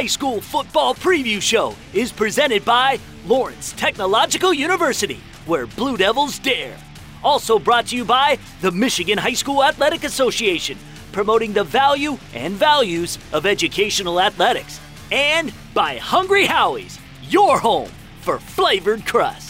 High School Football Preview Show is presented by Lawrence Technological University, where Blue Devils dare. Also brought to you by the Michigan High School Athletic Association, promoting the value and values of educational athletics. And by Hungry Howie's, your home for flavored crust.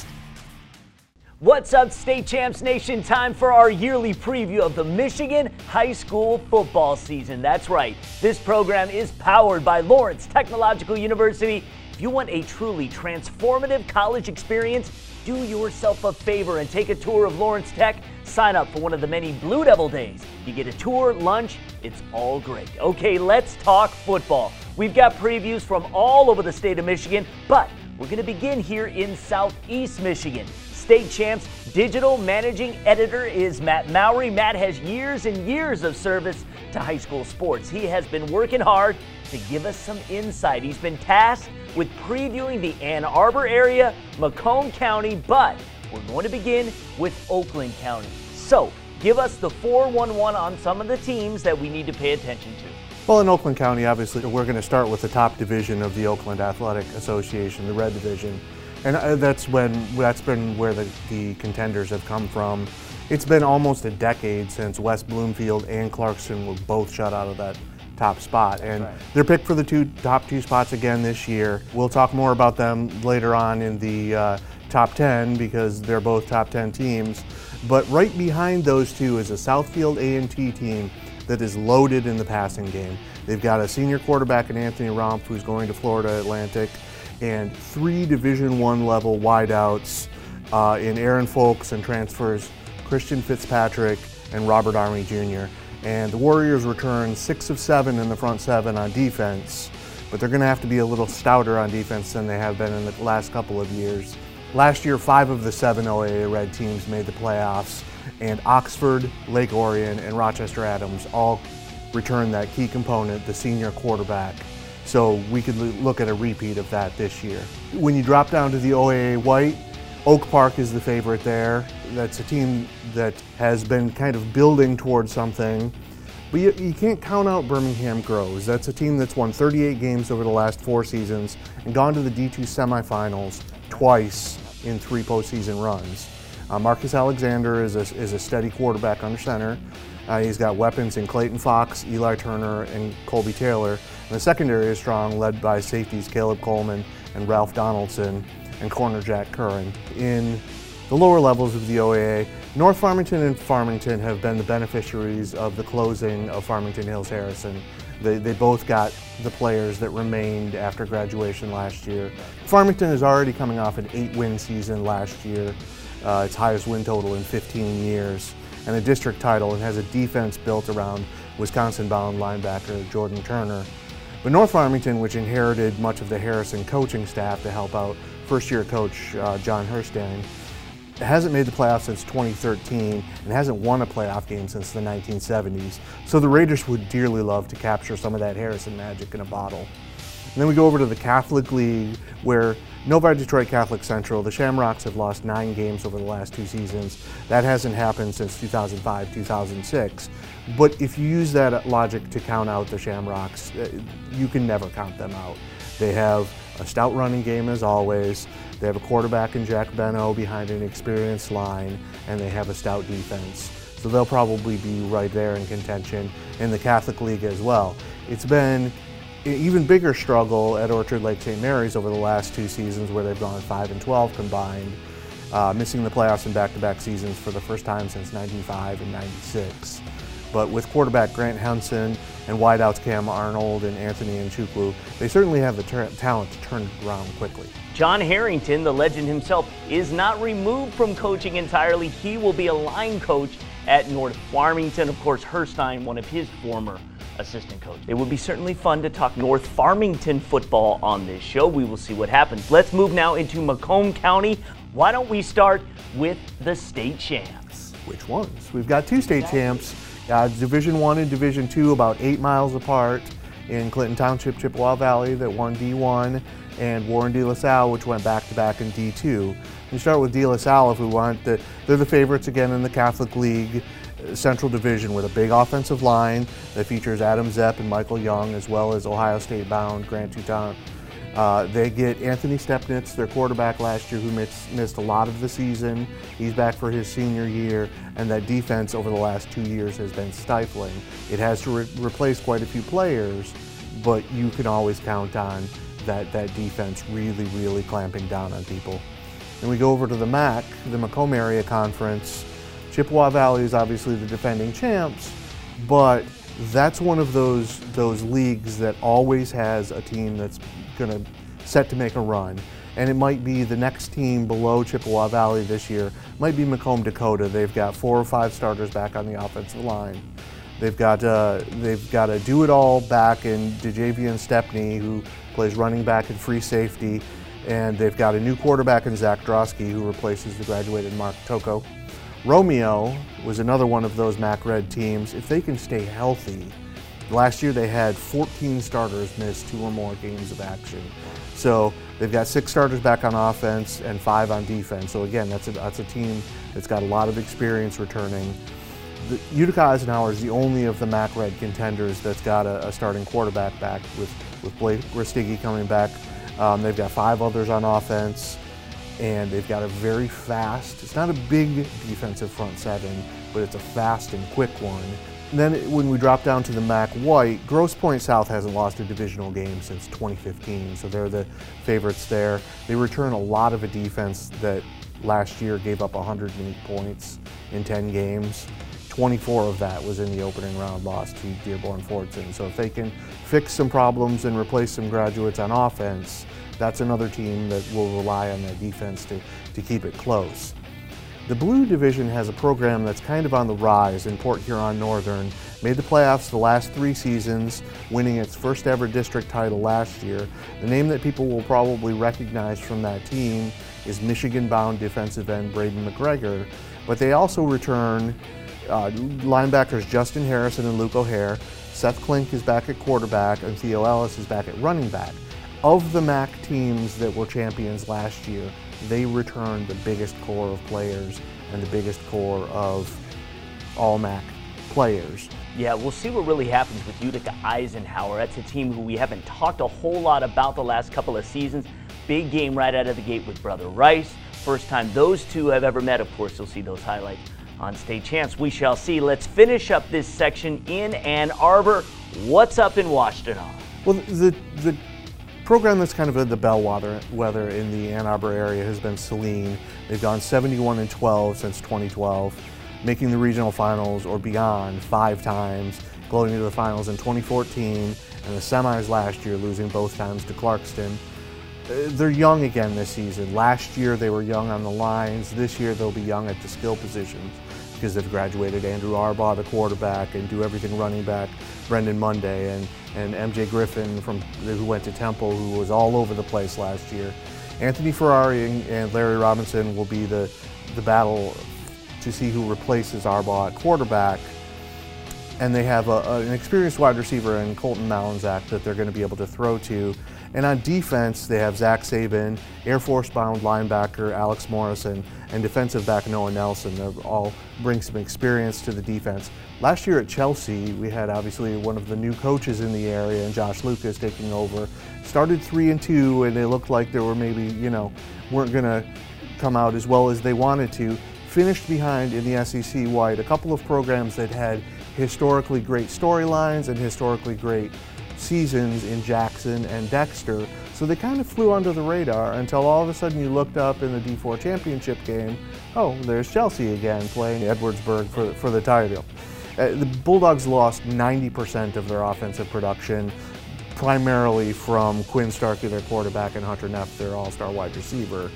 What's up, State Champs Nation? Time for our yearly preview of the Michigan High School football season. That's right, this program is powered by Lawrence Technological University. If you want a truly transformative college experience, do yourself a favor and take a tour of Lawrence Tech. Sign up for one of the many Blue Devil days. You get a tour, lunch, it's all great. Okay, let's talk football. We've got previews from all over the state of Michigan, but we're going to begin here in Southeast Michigan. State Champs digital managing editor is Matt Mowry. Matt has years and years of service to high school sports. He has been working hard to give us some insight. He's been tasked with previewing the Ann Arbor area, Macomb County, but we're going to begin with Oakland County. So, give us the 411 on some of the teams that we need to pay attention to. Well, in Oakland County, obviously, we're going to start with the top division of the Oakland Athletic Association, the Red Division. And uh, that's when that's been where the, the contenders have come from. It's been almost a decade since West Bloomfield and Clarkston were both shut out of that top spot. And right. they're picked for the two top two spots again this year. We'll talk more about them later on in the uh, top 10 because they're both top 10 teams. But right behind those two is a Southfield A&T team that is loaded in the passing game. They've got a senior quarterback in Anthony Rumpf who's going to Florida Atlantic and three Division One level wideouts uh, in Aaron Folks and transfers Christian Fitzpatrick and Robert Army Jr. And the Warriors return six of seven in the front seven on defense, but they're going to have to be a little stouter on defense than they have been in the last couple of years. Last year, five of the seven OAA Red teams made the playoffs, and Oxford, Lake Orion, and Rochester Adams all returned that key component, the senior quarterback. So we could look at a repeat of that this year. When you drop down to the OAA White, Oak Park is the favorite there. That's a team that has been kind of building towards something. But you, you, can't count out Birmingham Groves. That's a team that's won 38 games over the last four seasons and gone to the D2 semifinals twice in three postseason runs. Uh, Marcus Alexander is a, is a steady quarterback under center. Uh, he's got weapons in Clayton Fox, Eli Turner, and Colby Taylor. And the secondary is strong, led by safeties Caleb Coleman and Ralph Donaldson and corner Jack Curran. In the lower levels of the OAA, North Farmington and Farmington have been the beneficiaries of the closing of Farmington Hills Harrison. They, they both got the players that remained after graduation last year. Farmington is already coming off an eight win season last year, uh, its highest win total in 15 years, and a district title, and has a defense built around Wisconsin bound linebacker Jordan Turner. But North Farmington, which inherited much of the Harrison coaching staff to help out first year coach uh, John Herstein, hasn't made the playoffs since 2013 and hasn't won a playoff game since the 1970s. So the Raiders would dearly love to capture some of that Harrison magic in a bottle. And then we go over to the Catholic League, where Novi Detroit Catholic Central, the Shamrocks have lost nine games over the last two seasons. That hasn't happened since 2005, 2006. But if you use that logic to count out the Shamrocks, uh, you can never count them out. They have a stout running game as always. They have a quarterback in Jack Beno behind an experienced line, and they have a stout defense. So they'll probably be right there in contention in the Catholic League as well. It's been an even bigger struggle at Orchard Lake St. Mary's over the last two seasons where they've gone 5 and 12 combined, uh, missing the playoffs in back-to-back seasons for the first time since 95 and 96. But with quarterback Grant Henson and wideouts Cam Arnold and Anthony Nchukwu, they certainly have the talent to turn it around quickly. John Herrington, the legend himself, is not removed from coaching entirely. He will be a line coach at North Farmington. Of course, Herstein, one of his former assistant coach. It would be certainly fun to talk North Farmington football on this show. We will see what happens. Let's move now into Macomb County. Why don't we start with the state champs? Which ones? We've got two state champs. Uh, Division One and Division Two, about eight miles apart in Clinton Township, Chippewa Valley, that won D1, and Warren De La Salle, which went back to back in D2. We start with De La Salle if we want. The, they're the favorites again in the Catholic League. Central Division with a big offensive line that features Adam Zepp and Michael Young, as well as Ohio State bound Grant Toutant. Uh, they get Anthony Stepnitz, their quarterback last year, who missed, missed a lot of the season. He's back for his senior year, and that defense over the last two years has been stifling. It has to re replace quite a few players, but you can always count on that, that defense really, really clamping down on people. And we go over to the MAC, the Macomb Area Conference. Chippewa Valley is obviously the defending champs, but that's one of those those leagues that always has a team that's going to set to make a run. And it might be the next team below Chippewa Valley this year, might be Macomb Dakota. They've got four or five starters back on the offensive line. They've got uh, they've got a do-it-all back in DeJavian Stepney, who plays running back and free safety, and they've got a new quarterback in Zach Drosky, who replaces the graduated Mark Toko. Romeo was another one of those MAC Red teams. If they can stay healthy, last year they had 14 starters miss two or more games of action. So they've got six starters back on offense and five on defense. So again, that's a, that's a team that's got a lot of experience returning. The, Utica Eisenhower is the only of the MAC Red contenders that's got a, a starting quarterback back with, with Blake Ristiggi coming back. Um, they've got five others on offense and they've got a very fast, it's not a big defensive front seven, but it's a fast and quick one. Then when we drop down to the MAC White, Grosse Pointe South hasn't lost a divisional game since 2015, so they're the favorites there. They return a lot of a defense that last year gave up 108 points in 10 games. 24 of that was in the opening round loss to Dearborn Fordson. So if they can fix some problems and replace some graduates on offense, that's another team that will rely on their defense to, to keep it close. The Blue Division has a program that's kind of on the rise in Port Huron Northern. Made the playoffs the last three seasons, winning its first ever district title last year. The name that people will probably recognize from that team is Michigan-bound defensive end Braiden McGregor, but they also return uh, linebackers Justin Harrison and Luke O'Hare. Seth Klink is back at quarterback, and Theo Ellis is back at running back. Of the MAC teams that were champions last year, they returned the biggest core of players and the biggest core of all MAC players. Yeah, we'll see what really happens with Utica Eisenhower. That's a team who we haven't talked a whole lot about the last couple of seasons. Big game right out of the gate with Brother Rice. First time those two have ever met. Of course, you'll see those highlights on State Champs. We shall see. Let's finish up this section in Ann Arbor. What's up in Washtenaw? Well, the, the program that's kind of the bellwether weather in the Ann Arbor area has been Saline. They've gone 71 and 12 since 2012, making the regional finals or beyond five times, going into the finals in 2014 and the semis last year, losing both times to Clarkston. Uh, they're young again this season. Last year they were young on the lines. This year they'll be young at the skill positions because they've graduated Andrew Arbaugh, the quarterback, and do everything running back, Brendan Monday, and, and MJ Griffin from who went to Temple, who was all over the place last year. Anthony Ferrari and Larry Robinson will be the, the battle to see who replaces Arbaugh at quarterback. And they have a, a, an experienced wide receiver in Colton Malinzak that they're going to be able to throw to. And on defense, they have Zach Sabin, Air Force bound linebacker Alex Morrison, and defensive back Noah Nelson. They all bring some experience to the defense. Last year at Chelsea, we had obviously one of the new coaches in the area, and Josh Lucas taking over. Started three and two, and they looked like they were maybe, you know, weren't going to come out as well as they wanted to. Finished behind in the SEC wide, a couple of programs that had historically great storylines and historically great seasons in Jackson and Dexter, so they kind of flew under the radar until all of a sudden you looked up in the D4 championship game, oh, there's Chelsea again playing Edwardsburg for, for the title. Uh, the Bulldogs lost 90% of their offensive production, primarily from Quinn Starkey, their quarterback, and Hunter Neff, their all-star wide receiver.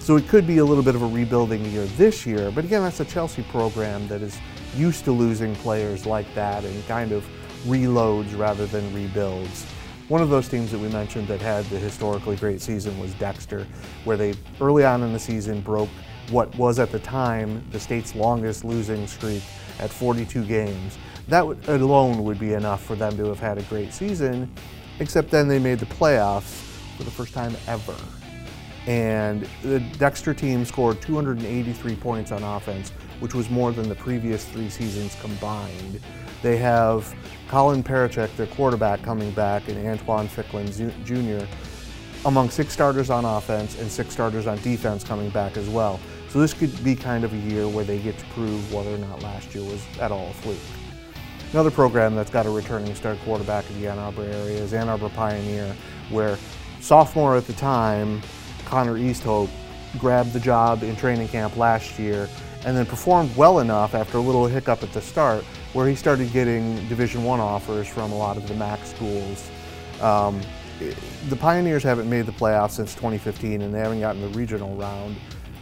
So it could be a little bit of a rebuilding year this year, but again, that's a Chelsea program that is used to losing players like that and kind of reloads rather than rebuilds. One of those teams that we mentioned that had the historically great season was Dexter, where they early on in the season broke what was at the time the state's longest losing streak at 42 games. That alone would be enough for them to have had a great season, except then they made the playoffs for the first time ever. And the Dexter team scored 283 points on offense, which was more than the previous three seasons combined. They have Colin Parachek, their quarterback, coming back, and Antoine Ficklin Jr., among six starters on offense and six starters on defense coming back as well. So this could be kind of a year where they get to prove whether or not last year was at all a fluke. Another program that's got a returning star quarterback in the Ann Arbor area is Ann Arbor Pioneer, where sophomore at the time, Connor Easthope, grabbed the job in training camp last year and then performed well enough after a little hiccup at the start where he started getting Division One offers from a lot of the MAC schools. Um, the Pioneers haven't made the playoffs since 2015 and they haven't gotten the regional round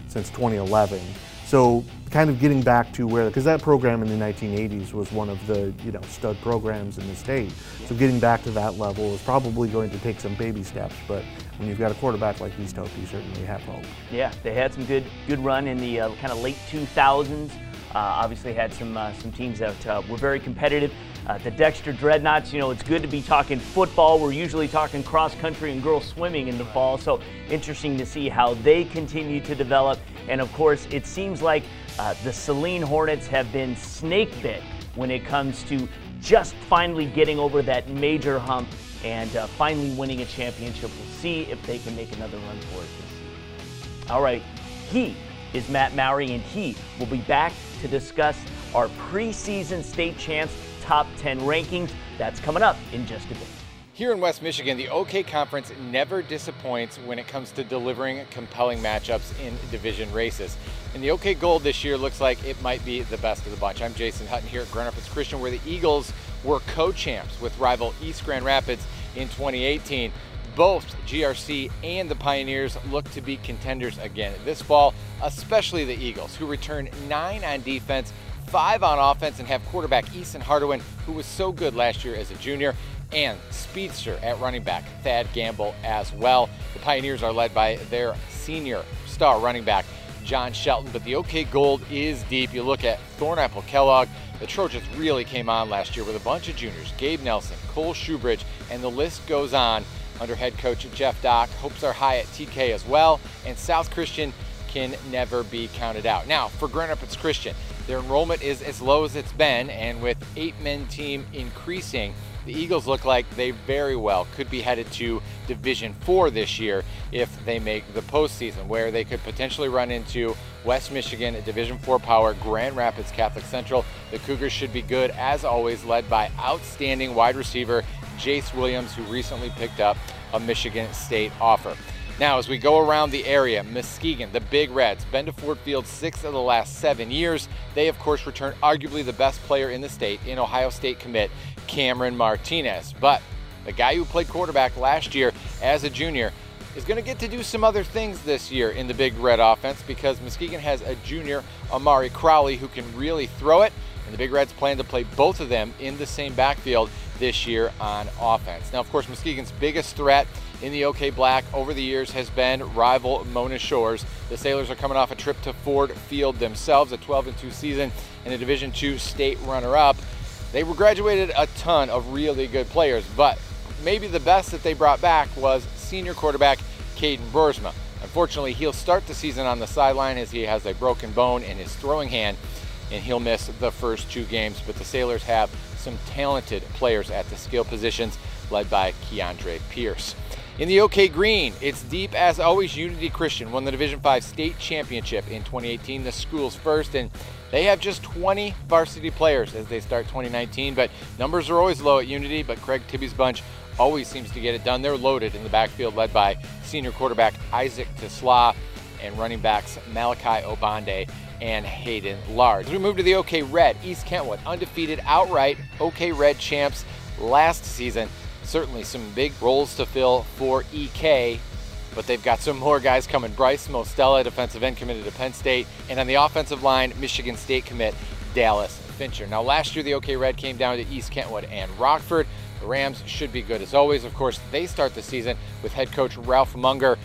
since 2011. So kind of getting back to where, because that program in the 1980s was one of the you know stud programs in the state. So getting back to that level is probably going to take some baby steps, but when you've got a quarterback like Easthope, you certainly have hope. Yeah, they had some good good run in the uh, kind of late 2000s. Uh, obviously had some uh, some teams that uh, were very competitive. Uh, the Dexter Dreadnoughts, you know, it's good to be talking football. We're usually talking cross country and girls swimming in the fall, so interesting to see how they continue to develop. And of course, it seems like uh, the Saline Hornets have been snake bit when it comes to just finally getting over that major hump and uh, finally winning a championship. We'll see if they can make another run for it this season. All right, he is Matt Mowry, and he will be back to discuss our preseason state champs top 10 rankings. That's coming up in just a bit. Here in West Michigan, the OK Conference never disappoints when it comes to delivering compelling matchups in division races. And the OK Gold this year looks like it might be the best of the bunch. I'm Jason Hutton here at Grand Rapids Christian, where the Eagles were co-champs with rival East Grand Rapids in 2018. Both GRC and the Pioneers look to be contenders again this fall, especially the Eagles, who return nine on defense, five on offense, and have quarterback Easton Hardawin, who was so good last year as a junior and speedster at running back Thad Gamble as well. The Pioneers are led by their senior star running back John Shelton, but the OK Gold is deep. You look at Thornapple Kellogg, the Trojans really came on last year with a bunch of juniors Gabe Nelson, Cole Shoebridge, and the list goes on under head coach Jeff Dock. Hopes are high at TK as well, and South Christian can never be counted out. Now, for Grand Rapids Christian, their enrollment is as low as it's been, and with eight men team increasing, the Eagles look like they very well could be headed to Division Four this year if they make the postseason, where they could potentially run into West Michigan, a Division Four power, Grand Rapids Catholic Central. The Cougars should be good, as always, led by outstanding wide receiver Jace Williams, who recently picked up a Michigan State offer. Now, as we go around the area, Muskegon, the Big Reds, been to Ford Field six of the last seven years. They, of course, return arguably the best player in the state in Ohio State commit Cameron Martinez. But the guy who played quarterback last year as a junior is going to get to do some other things this year in the Big Red offense because Muskegon has a junior, Amari Crowley, who can really throw it. And the Big Reds plan to play both of them in the same backfield this year on offense. Now, of course, Muskegon's biggest threat in the OK Black over the years has been rival Mona Shores. The Sailors are coming off a trip to Ford Field themselves, a 12 2 season, and a Division II state runner up. They graduated a ton of really good players, but maybe the best that they brought back was senior quarterback Caden Boersma. Unfortunately, he'll start the season on the sideline as he has a broken bone in his throwing hand, and he'll miss the first two games. But the Sailors have some talented players at the skill positions, led by Keandre Pierce. In the OK Green, it's deep as always. Unity Christian won the Division 5 state championship in 2018, the school's first, and they have just 20 varsity players as they start 2019, but numbers are always low at Unity, but Craig Tibby's bunch always seems to get it done. They're loaded in the backfield, led by senior quarterback Isaac Tesla and running backs Malachi Obande and Hayden Large. As we move to the OK Red, East Kentwood, undefeated outright OK Red champs last season. Certainly some big roles to fill for EK but they've got some more guys coming. Bryce Mostella, defensive end committed to Penn State, and on the offensive line, Michigan State commit Dallas Fincher. Now, last year the OK Red came down to East Kentwood and Rockford. The Rams should be good as always. Of course, they start the season with head coach Ralph Munger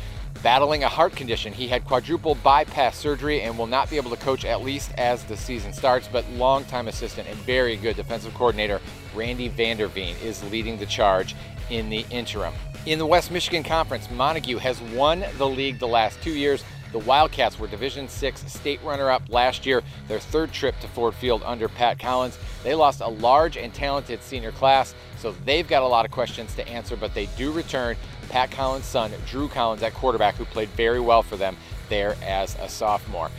battling a heart condition. He had quadruple bypass surgery and will not be able to coach at least as the season starts, but longtime assistant and very good defensive coordinator Randy Vanderveen is leading the charge in the interim. In the West Michigan Conference, Montague has won the league the last two years. The Wildcats were Division Six state runner-up last year, their third trip to Ford Field under Pat Collins. They lost a large and talented senior class, so they've got a lot of questions to answer, but they do return Pat Collins' son, Drew Collins, at quarterback, who played very well for them there as a sophomore.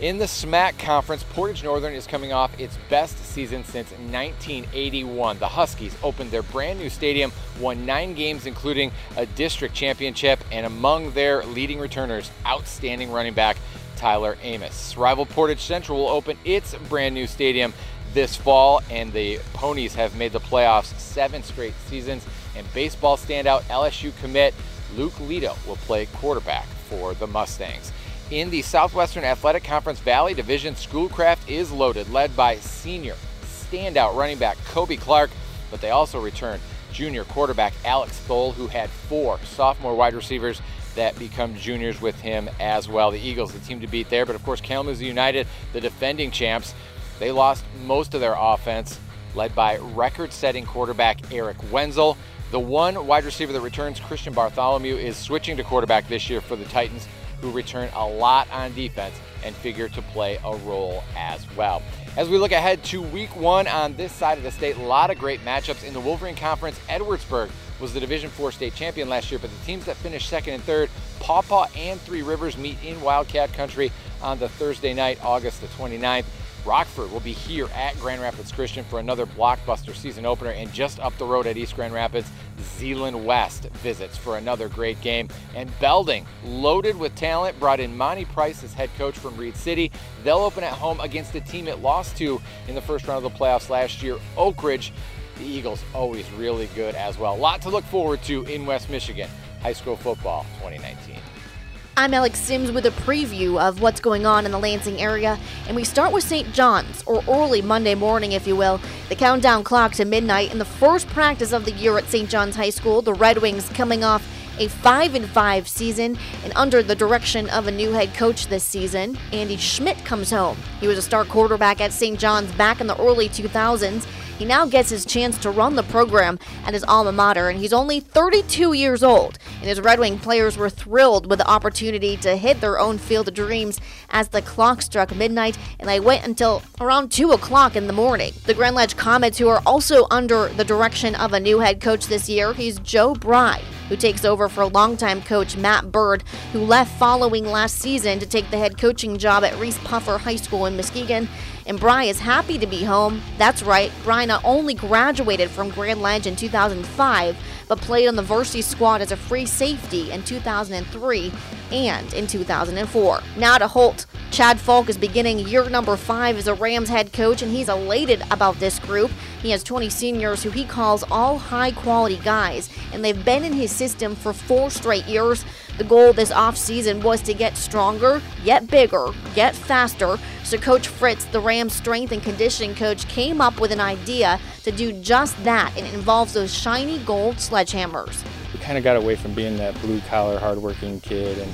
In the SMAC Conference, Portage Northern is coming off its best season since 1981. The Huskies opened their brand new stadium, won nine games, including a district championship, and among their leading returners, outstanding running back Tyler Amos. Rival Portage Central will open its brand new stadium this fall, and the Ponies have made the playoffs seven straight seasons. And baseball standout LSU commit Luke Lito will play quarterback for the Mustangs. In the Southwestern Athletic Conference Valley Division, Schoolcraft is loaded, led by senior standout running back Kobe Clark, but they also return junior quarterback Alex Thole, who had four sophomore wide receivers that become juniors with him as well. The Eagles, the team to beat there, but of course, Kalamazoo United, the defending champs, they lost most of their offense, led by record setting quarterback Eric Wenzel. The one wide receiver that returns, Christian Bartholomew, is switching to quarterback this year for the Titans who return a lot on defense and figure to play a role as well. As we look ahead to week one on this side of the state, a lot of great matchups in the Wolverine Conference. Edwardsburg was the Division Four state champion last year, but the teams that finished second and third, Paw Paw and Three Rivers, meet in Wildcat Country on the Thursday night, August the 29th. Rockford will be here at Grand Rapids Christian for another blockbuster season opener, and just up the road at East Grand Rapids, Zeeland West visits for another great game. And Belding, loaded with talent, brought in Monty Price as head coach from Reed City. They'll open at home against a team it lost to in the first round of the playoffs last year, Oak Ridge. The Eagles always really good as well. A lot to look forward to in West Michigan. High school football 2019. I'm Alex Sims with a preview of what's going on in the Lansing area, and we start with St. John's, or early Monday morning, if you will. The countdown clock to midnight in the first practice of the year at St. John's High School. The Red Wings coming off a 5 and 5 season and under the direction of a new head coach this season. Andy Schmidt comes home. He was a star quarterback at St. John's back in the early 2000s he now gets his chance to run the program at his alma mater, and he's only 32 years old. And his Red Wing players were thrilled with the opportunity to hit their own field of dreams as the clock struck midnight, and they went until around 2 o'clock in the morning. The Grand Ledge Comets, who are also under the direction of a new head coach this year, he's Joe Bry who takes over for longtime coach Matt Bird, who left following last season to take the head coaching job at Reeths-Puffer High School in Muskegon and Bry is happy to be home. That's right, Bry not only graduated from Grand Ledge in 2005, but played on the varsity squad as a free safety in 2003 and in 2004. Now to Holt. Chad Falk is beginning year number five as a Rams head coach, and he's elated about this group. He has 20 seniors who he calls all high quality guys, and they've been in his system for four straight years. The goal this offseason was to get stronger, get bigger, get faster. So, Coach Fritz, the Rams strength and conditioning coach, came up with an idea to do just that, and it involves those shiny gold sledgehammers. Kind of got away from being that blue collar, hardworking kid and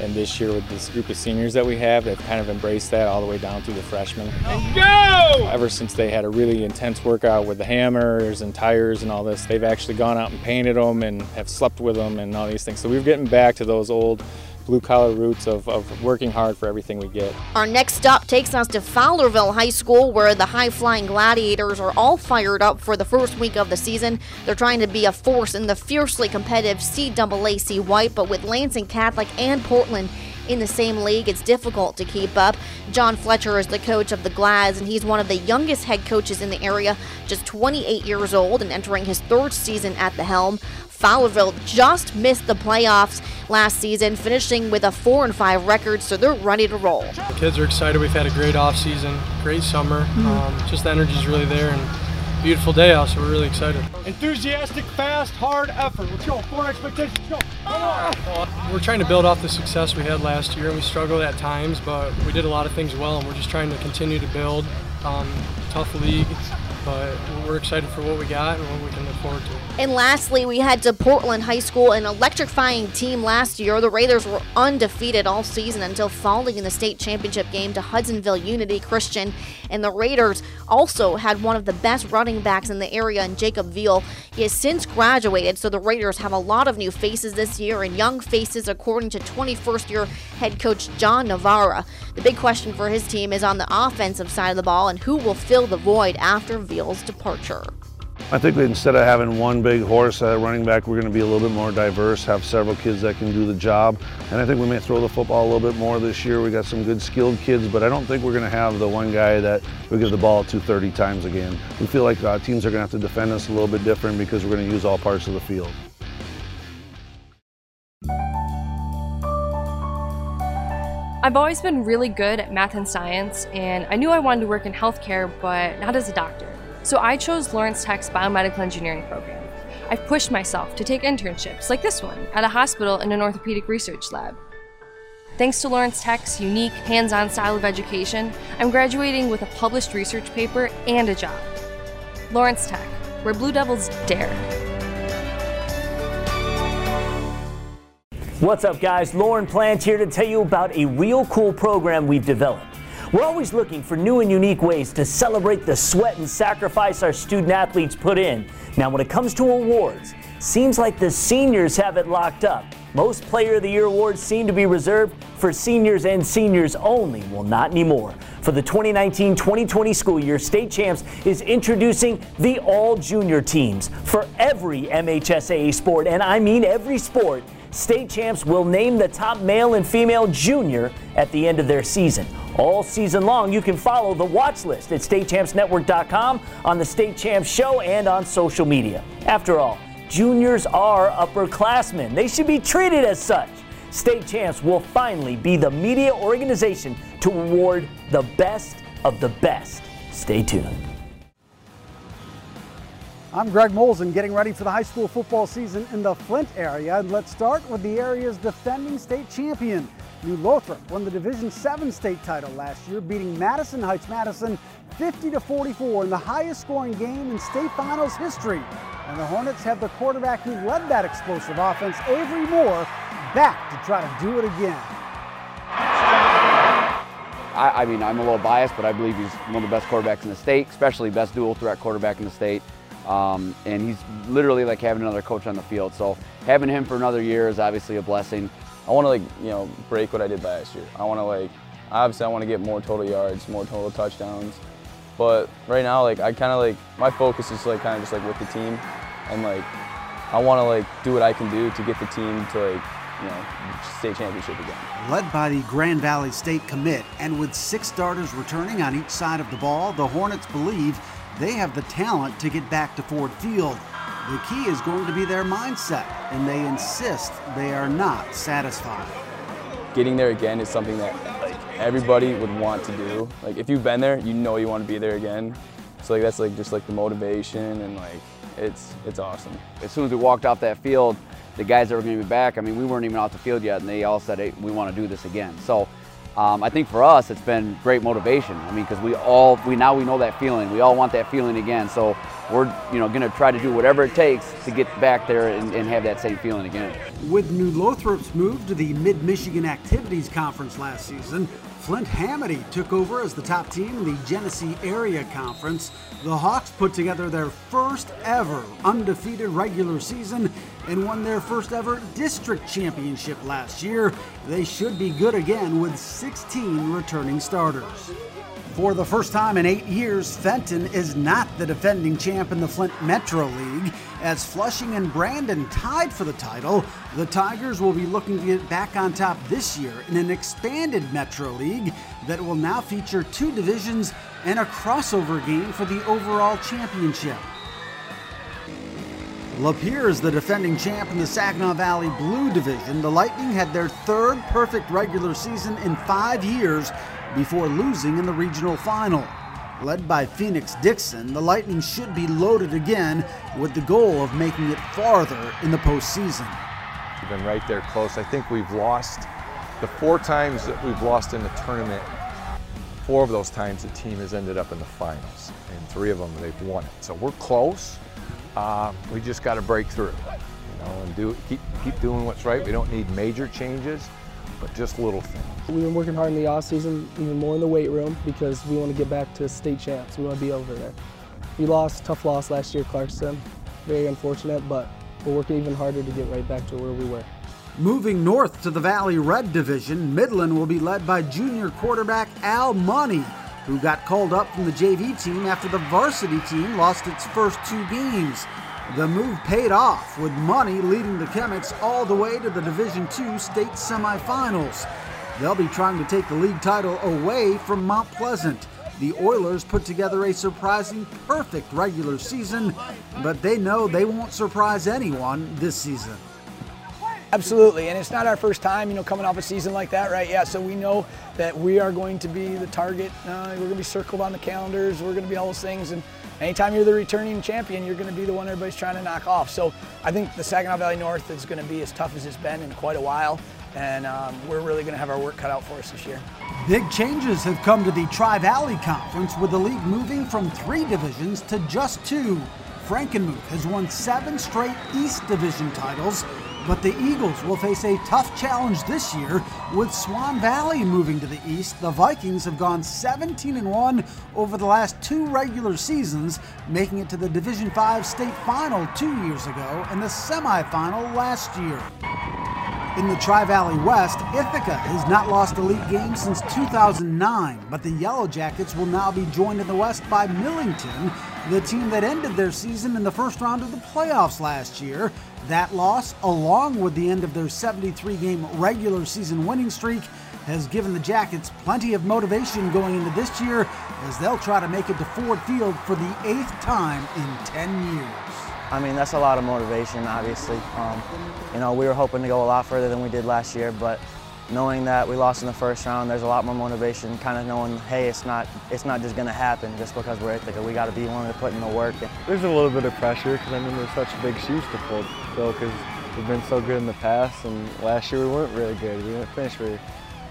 and this year with this group of seniors that we have, they've kind of embraced that all the way down through the freshmen. Go! Ever since they had a really intense workout with the hammers and tires and all this, they've actually gone out and painted them and have slept with them and all these things. So we're getting back to those old blue collar roots of, of working hard for everything we get. Our next stop takes us to Fowlerville High School, where the high flying gladiators are all fired up for the first week of the season. They're trying to be a force in the fiercely competitive CAAC White, but with Lansing Catholic and Portland in the same league, it's difficult to keep up. John Fletcher is the coach of the Glads, and he's one of the youngest head coaches in the area, just 28 years old and entering his third season at the helm. Fowlerville just missed the playoffs last season, finishing with a 4 and 5 record, so they're ready to roll. The kids are excited. We've had a great off season, great summer. Mm-hmm. Um, just the energy is really there and beautiful day out, so we're really excited. Enthusiastic, fast, hard effort. Let's go. Four expectations. Go. We're trying to build off the success we had last year, and we struggled at times, but we did a lot of things well, and we're just trying to continue to build. Um, tough league, but we're excited for what we got and what we can look forward to. And lastly, we head to Portland High School, an electrifying team last year. The Raiders were undefeated all season until falling in the state championship game to Hudsonville Unity Christian. And the Raiders also had one of the best running backs in the area in Jacob Veal. He has since graduated, so the Raiders have a lot of new faces this year and young faces, according to 21st year head coach John Navarra. The big question for his team is on the offensive side of the ball and who will fill the void after Veal's departure. I think that instead of having one big horse at running back, we're going to be a little bit more diverse, have several kids that can do the job. And I think we may throw the football a little bit more this year. We got some good skilled kids, but I don't think we're going to have the one guy that we give the ball to 30 times a game. We feel like uh, teams are going to have to defend us a little bit different because we're going to use all parts of the field. I've always been really good at math and science, and I knew I wanted to work in healthcare, but not as a doctor. So I chose Lawrence Tech's biomedical engineering program. I've pushed myself to take internships, like this one, at a hospital in an orthopedic research lab. Thanks to Lawrence Tech's unique, hands on style of education, I'm graduating with a published research paper and a job. Lawrence Tech, where Blue Devils dare. What's up, guys? Lauren Plant here to tell you about a real cool program we've developed. We're always looking for new and unique ways to celebrate the sweat and sacrifice our student athletes put in. Now, when it comes to awards, seems like the seniors have it locked up. Most Player of the Year awards seem to be reserved for seniors and seniors only. Well, not anymore. For the 2019 2020 school year, State Champs is introducing the all junior teams for every MHSAA sport, and I mean every sport. State Champs will name the top male and female junior at the end of their season. All season long, you can follow the watch list at statechampsnetwork.com, on the State Champs show, and on social media. After all, juniors are upperclassmen. They should be treated as such. State Champs will finally be the media organization to award the best of the best. Stay tuned. I'm Greg Molson getting ready for the high school football season in the Flint area. And let's start with the area's defending state champion. New Lothrop won the Division 7 state title last year, beating Madison Heights Madison 50 to 44 in the highest scoring game in state finals history. And the Hornets have the quarterback who led that explosive offense, Avery Moore, back to try to do it again. I, I mean, I'm a little biased, but I believe he's one of the best quarterbacks in the state, especially best dual threat quarterback in the state. Um, and he's literally like having another coach on the field. So having him for another year is obviously a blessing. I want to like you know break what I did last year. I want to like obviously I want to get more total yards, more total touchdowns. But right now like I kind of like my focus is like kind of just like with the team, and like I want to like do what I can do to get the team to like you know state championship again. Led by the Grand Valley State commit, and with six starters returning on each side of the ball, the Hornets believe they have the talent to get back to Ford Field. The key is going to be their mindset, and they insist they are not satisfied. Getting there again is something that like everybody would want to do. Like if you've been there, you know you want to be there again. So like that's like just like the motivation and like it's it's awesome. As soon as we walked off that field, the guys that were going to be back, I mean, we weren't even off the field yet, and they all said, hey, we want to do this again. So um, I think for us, it's been great motivation. I mean, because we all, we now we know that feeling. We all want that feeling again. So we're, you know, going to try to do whatever it takes to get back there and, and have that same feeling again. With New Lothrop's move to the Mid-Michigan Activities Conference last season, Flint Hamady took over as the top team in the Genesee Area Conference. The Hawks put together their first ever undefeated regular season and won their first ever district championship last year. They should be good again with 16 returning starters. For the first time in eight years, Fenton is not the defending champ in the Flint Metro League. As Flushing and Brandon tied for the title, the Tigers will be looking to get back on top this year in an expanded Metro League that will now feature two divisions and a crossover game for the overall championship. Lapeer is the defending champ in the Saginaw Valley Blue Division. The Lightning had their third perfect regular season in five years before losing in the regional final. Led by Phoenix Dixon, the Lightning should be loaded again with the goal of making it farther in the postseason. We've been right there close. I think we've lost the four times that we've lost in the tournament. four of those times the team has ended up in the finals, and three of them they've won it. So we're close. Uh, we just got to break through, you know, and do keep keep doing what's right. We don't need major changes, but just little things. We've been working hard in the off season, even more in the weight room, because we want to get back to state champs. We want to be over there. We lost, tough loss last year, Clarkston. Very unfortunate, but we're working even harder to get right back to where we were. Moving north to the Valley Red Division, Midland will be led by junior quarterback Al Money, who got called up from the JV team after the varsity team lost its first two games. The move paid off, with Money leading the Chemics all the way to the Division II state semifinals. They'll be trying to take the league title away from Mount Pleasant. The Oilers put together a surprising perfect regular season, but they know they won't surprise anyone this season. Absolutely, and it's not our first time, you know, coming off a season like that, right? Yeah, so we know that we are going to be the target. Uh, we're going to be circled on the calendars. We're going to be all those things, and anytime you're the returning champion, you're going to be the one everybody's trying to knock off. So I think the Saginaw Valley North is going to be as tough as it's been in quite a while, and um, we're really going to have our work cut out for us this year. Big changes have come to the Tri Valley Conference, with the league moving from three divisions to just two. Frankenmuth has won seven straight East Division titles but the Eagles will face a tough challenge this year with Swan Valley moving to the east. The Vikings have gone 17 and 1 over the last two regular seasons, making it to the Division 5 state final 2 years ago and the semifinal last year. In the Tri Valley West, Ithaca has not lost a league game since 2009, but the Yellow Jackets will now be joined in the West by Millington, the team that ended their season in the first round of the playoffs last year. That loss, along with the end of their 73 game regular season winning streak, has given the Jackets plenty of motivation going into this year as they'll try to make it to Ford Field for the eighth time in 10 years. I mean, that's a lot of motivation, obviously. Um, you know, we were hoping to go a lot further than we did last year, but knowing that we lost in the first round, there's a lot more motivation, kind of knowing, hey, it's not, it's not just going to happen just because we're Ithaca. We got to be willing to put in the work. There's a little bit of pressure because, I mean, there's such big shoes to fill, fill because we've been so good in the past, and last year we weren't really good. We didn't finish very,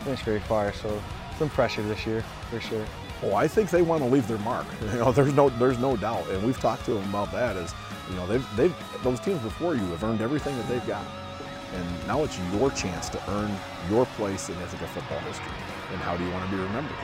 finish very far, so some pressure this year, for sure. Well, I think they want to leave their mark. You know, there's no, there's no doubt, and we've talked to them about that. Is you know, they've, they've, those teams before you have earned everything that they've got. And now it's your chance to earn your place in Ithaca football history. And how do you want to be remembered?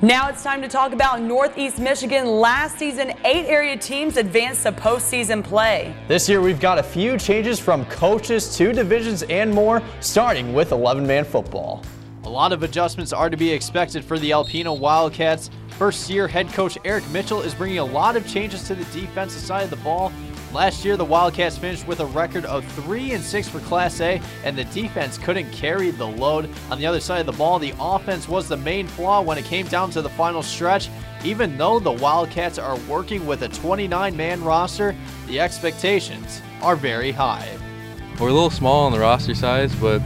Now it's time to talk about Northeast Michigan. Last season, eight area teams advanced to postseason play. This year, we've got a few changes from coaches to divisions and more, starting with 11 man football. A lot of adjustments are to be expected for the Alpena Wildcats. First year head coach Eric Mitchell is bringing a lot of changes to the defensive side of the ball. Last year, the Wildcats finished with a record of 3 and 6 for Class A, and the defense couldn't carry the load. On the other side of the ball, the offense was the main flaw when it came down to the final stretch. Even though the Wildcats are working with a 29 man roster, the expectations are very high. We're a little small on the roster size, but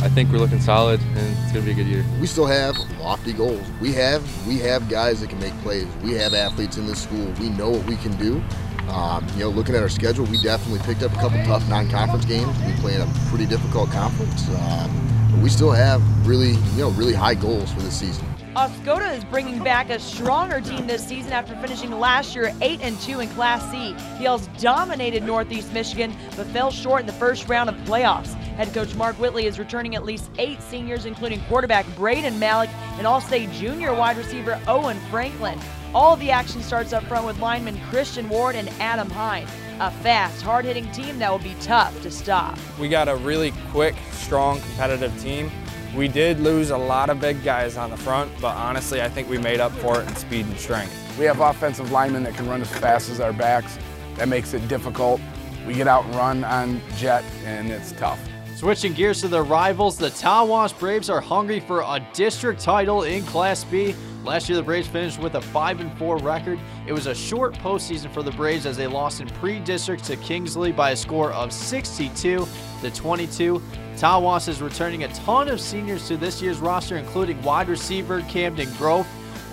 I think we're looking solid and it's gonna be a good year. We still have lofty goals. We have we have guys that can make plays. We have athletes in this school. We know what we can do. Um, you know, looking at our schedule, we definitely picked up a couple tough non-conference games. We play in a pretty difficult conference, um, but we still have really, you know, really high goals for this season. Oscoda is bringing back a stronger team this season after finishing last year 8 and 2 in Class C. Yales dominated Northeast Michigan but fell short in the first round of playoffs. Head coach Mark Whitley is returning at least eight seniors, including quarterback Braden Malik and All-State junior wide receiver Owen Franklin. All of the action starts up front with linemen Christian Ward and Adam Hines. A fast, hard-hitting team that will be tough to stop. We got a really quick, strong, competitive team. We did lose a lot of big guys on the front, but honestly, I think we made up for it in speed and strength. We have offensive linemen that can run as fast as our backs. That makes it difficult. We get out and run on jet, and it's tough. Switching gears to the rivals, the Tawas Braves are hungry for a district title in Class B. Last year, the Braves finished with a 5 and 4 record. It was a short postseason for the Braves as they lost in pre-district to Kingsley by a score of 62 to 22. Tawas is returning a ton of seniors to this year's roster, including wide receiver Camden Grove.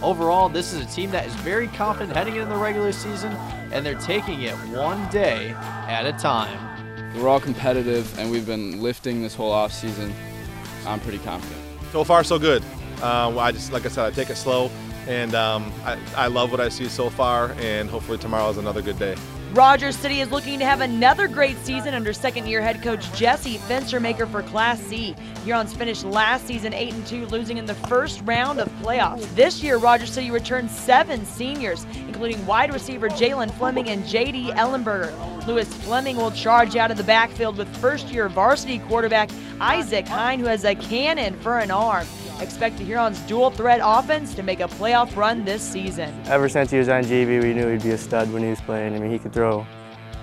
Overall, this is a team that is very confident heading into the regular season, and they're taking it one day at a time. We're all competitive, and we've been lifting this whole offseason. I'm pretty confident. So far, so good. Uh, I just, like I said, I take it slow, and um, I, I love what I see so far, and hopefully tomorrow is another good day. Rogers City is looking to have another great season under second year head coach Jesse Fenstermaker for Class C. Hurons finished last season 8 and 2, losing in the first round of playoffs. This year, Rogers City returned seven seniors, including wide receiver Jalen Fleming and J.D. Ellenberger. Lewis Fleming will charge out of the backfield with first year varsity quarterback Isaac Hine, who has a cannon for an arm. Expect the Hurons' dual threat offense to make a playoff run this season. Ever since he was on JV, we knew he'd be a stud when he was playing. I mean, he could throw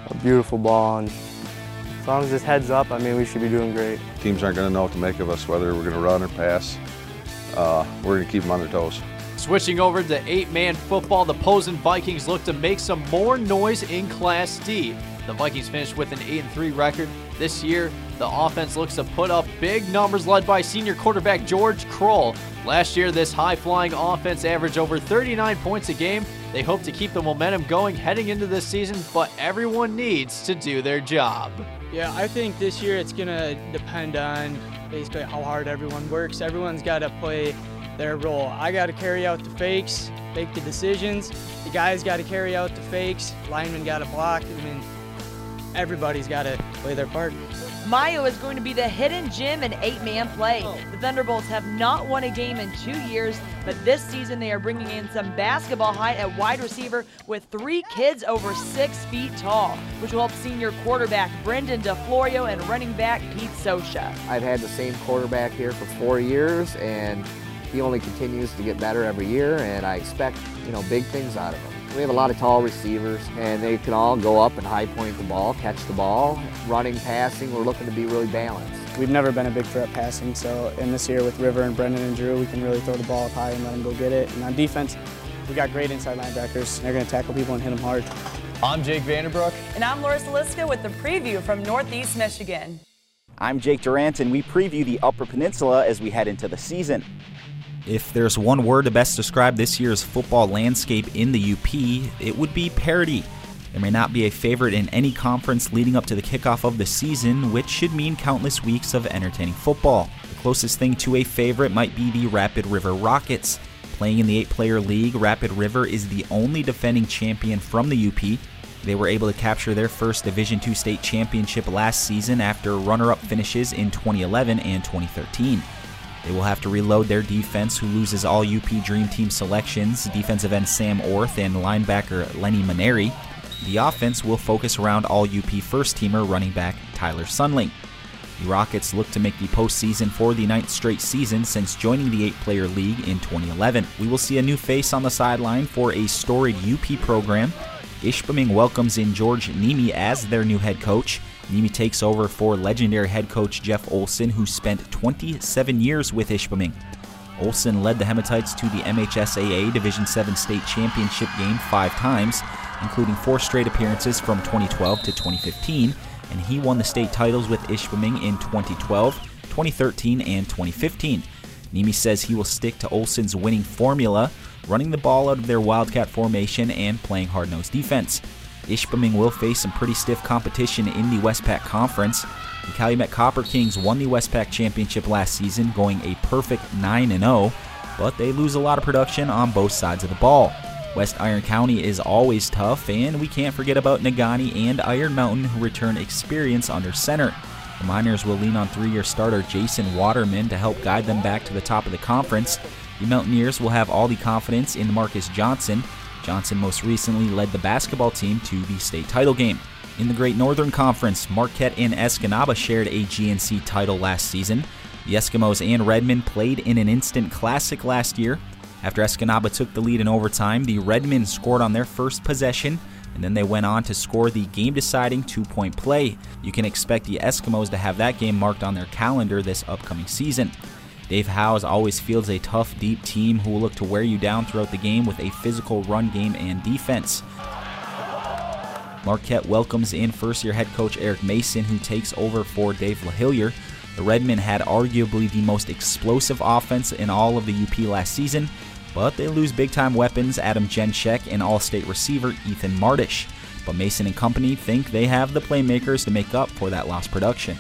a beautiful ball, and as long as his head's up, I mean, we should be doing great. Teams aren't going to know what to make of us, whether we're going to run or pass. Uh, we're going to keep them on their toes. Switching over to eight-man football, the Posen Vikings look to make some more noise in Class D. The Vikings finished with an 8-3 record. This year, the offense looks to put up big numbers led by senior quarterback George Kroll. Last year, this high-flying offense averaged over 39 points a game. They hope to keep the momentum going heading into this season, but everyone needs to do their job. Yeah, I think this year it's going to depend on basically how hard everyone works. Everyone's got to play their role. I got to carry out the fakes, make the decisions. The guys got to carry out the fakes. Linemen got to block. I mean, everybody's got to play their part. Mio is going to be the hidden gem in eight-man play. The Thunderbolts have not won a game in two years, but this season they are bringing in some basketball height at wide receiver with three kids over six feet tall, which will help senior quarterback Brendan DeFlorio and running back Pete Sosha. I've had the same quarterback here for four years, and he only continues to get better every year, and I expect, you know, big things out of him. We have a lot of tall receivers, and they can all go up and high point the ball, catch the ball. Running, passing, we're looking to be really balanced. We've never been a big threat passing, so in this year with River and Brendan and Drew, we can really throw the ball up high and let them go get it. And on defense, we got great inside linebackers. They're going to tackle people and hit them hard. I'm Jake Vanderbrook. And I'm Laura Saliska with the preview from Northeast Michigan. I'm Jake Durant, and we preview the Upper Peninsula as we head into the season. If there's one word to best describe this year's football landscape in the UP, it would be parity. There may not be a favorite in any conference leading up to the kickoff of the season, which should mean countless weeks of entertaining football. The closest thing to a favorite might be the Rapid River Rockets. Playing in the eight player league, Rapid River is the only defending champion from the UP. They were able to capture their first Division II state championship last season after runner up finishes in 2011 and 2013. They will have to reload their defense, who loses all UP Dream Team selections defensive end Sam Orth and linebacker Lenny Maneri. The offense will focus around all UP first teamer running back Tyler Sunling. The Rockets look to make the postseason for the ninth straight season since joining the eight player league in 2011. We will see a new face on the sideline for a storied UP program. Ishpeming welcomes in George Nemi as their new head coach. Nemi takes over for legendary head coach Jeff Olson, who spent 27 years with Ishpeming. Olson led the Hematites to the MHSAA Division 7 state championship game five times, including four straight appearances from 2012 to 2015, and he won the state titles with Ishpeming in 2012, 2013, and 2015. Nemi says he will stick to Olson's winning formula, running the ball out of their Wildcat formation and playing hard nosed defense. Ishpeming will face some pretty stiff competition in the Westpac Conference. The Calumet Copper Kings won the Westpac Championship last season, going a perfect 9 0, but they lose a lot of production on both sides of the ball. West Iron County is always tough, and we can't forget about Negaunee and Iron Mountain, who return experience under center. The Miners will lean on three year starter Jason Waterman to help guide them back to the top of the conference. The Mountaineers will have all the confidence in Marcus Johnson. Johnson most recently led the basketball team to the state title game. In the Great Northern Conference, Marquette and Escanaba shared a GNC title last season. The Eskimos and Redmen played in an instant classic last year. After Escanaba took the lead in overtime, the Redmen scored on their first possession, and then they went on to score the game deciding two point play. You can expect the Eskimos to have that game marked on their calendar this upcoming season. Dave Howes always fields a tough, deep team who will look to wear you down throughout the game with a physical run game and defense. Marquette welcomes in first year head coach Eric Mason, who takes over for Dave LaHillier. The Redmen had arguably the most explosive offense in all of the UP last season, but they lose big time weapons Adam Genchek and all state receiver Ethan Martish. But Mason and company think they have the playmakers to make up for that lost production.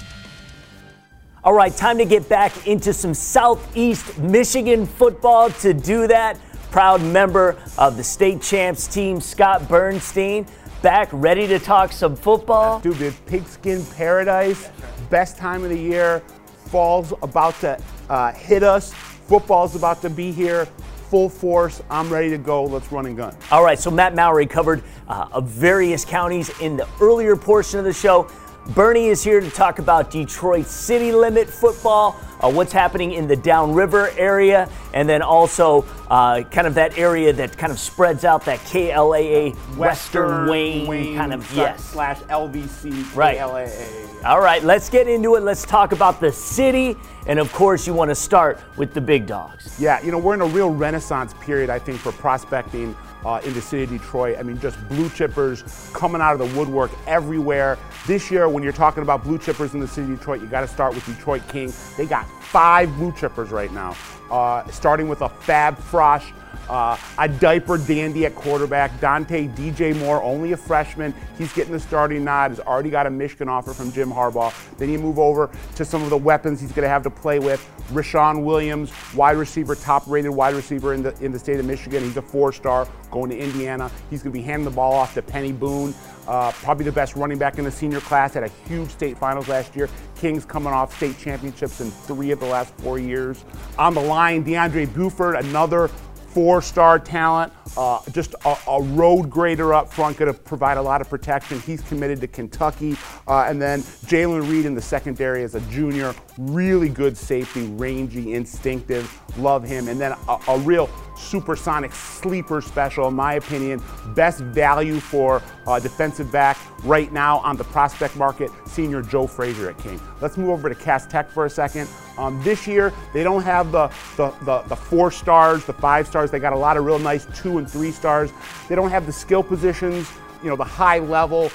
All right, time to get back into some Southeast Michigan football. To do that, proud member of the state champs team, Scott Bernstein, back ready to talk some football. Dude, the pigskin paradise, best time of the year. Fall's about to uh, hit us. Football's about to be here. Full force. I'm ready to go. Let's run and gun. All right, so Matt Mowry covered uh, various counties in the earlier portion of the show. Bernie is here to talk about Detroit City Limit football, uh, what's happening in the Downriver area, and then also uh, kind of that area that kind of spreads out that KLAA Western, Western Wayne, Wayne, kind of yes slash LVC right. KLAA. All right, let's get into it. Let's talk about the city, and of course, you want to start with the big dogs. Yeah, you know we're in a real renaissance period, I think, for prospecting uh, in the city of Detroit. I mean, just blue chippers coming out of the woodwork everywhere. This year, when you're talking about blue chippers in the city of Detroit, you got to start with Detroit King. They got five blue chippers right now, uh, starting with a Fab Frosh uh, a diaper dandy at quarterback, Dante DJ Moore, only a freshman. He's getting the starting nod. Has already got a Michigan offer from Jim Harbaugh. Then you move over to some of the weapons he's going to have to play with. Rashawn Williams, wide receiver, top-rated wide receiver in the in the state of Michigan. He's a four-star going to Indiana. He's going to be handing the ball off to Peny Boone. Uh, probably the best running back in the senior class. Had a huge state finals last year. Kings coming off state championships in three of the last four years. On the line, DeAndre Buford, another four-star talent, uh, just a, a, road grader up front, going to provide a lot of protection. He's committed to Kentucky. Uh, and then Jalen Reed in the secondary as a junior, really good safety, rangy, instinctive. Love him. And then a, a real supersonic sleeper special, in my opinion. Best value for uh, defensive back right now on the prospect market, senior Joe Frazier at King. Let's move over to Cass Tech for a second. Um, this year, they don't have the, the, the, the, four stars, the five stars. They got a lot of real nice two and three stars. They don't have the skill positions, you know, the high level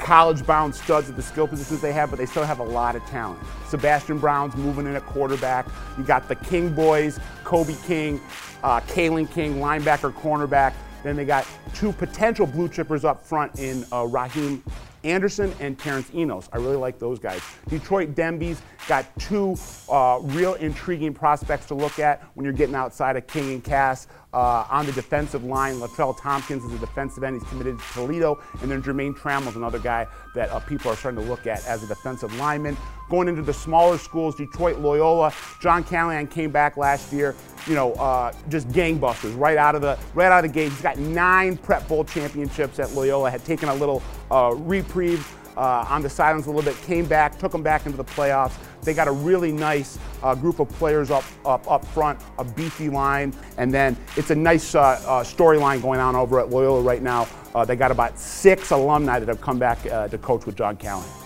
college bound studs at the skill positions they have, but they still have a lot of talent. Sebastian Brown's moving in at quarterback. You got the King boys, Kobe King, uh, Kalen King, linebacker, cornerback. Then they got two potential blue chippers up front in uh, Raheem Anderson and Terrence Enos. I really like those guys. Detroit Denby's got two uh, real intriguing prospects to look at when you're getting outside of King and Cass. Uh, on the defensive line, Latrell Tompkins is a defensive end. He's committed to Toledo. And then Jermaine Trammell's another guy that uh, people are starting to look at as a defensive lineman. Going into the smaller schools, Detroit Loyola, John Callahan came back last year, you know, uh, just gangbusters right out of the right out of the gate. He's got nine Prep Bowl championships at Loyola. Had taken a little uh, reprieve uh, on the sidelines a little bit, came back, took them back into the playoffs. They got a really nice uh, group of players up, up up front, a beefy line, and then it's a nice uh, uh, storyline going on over at Loyola right now. Uh, they got about six alumni that have come back uh, to coach with John Callahan.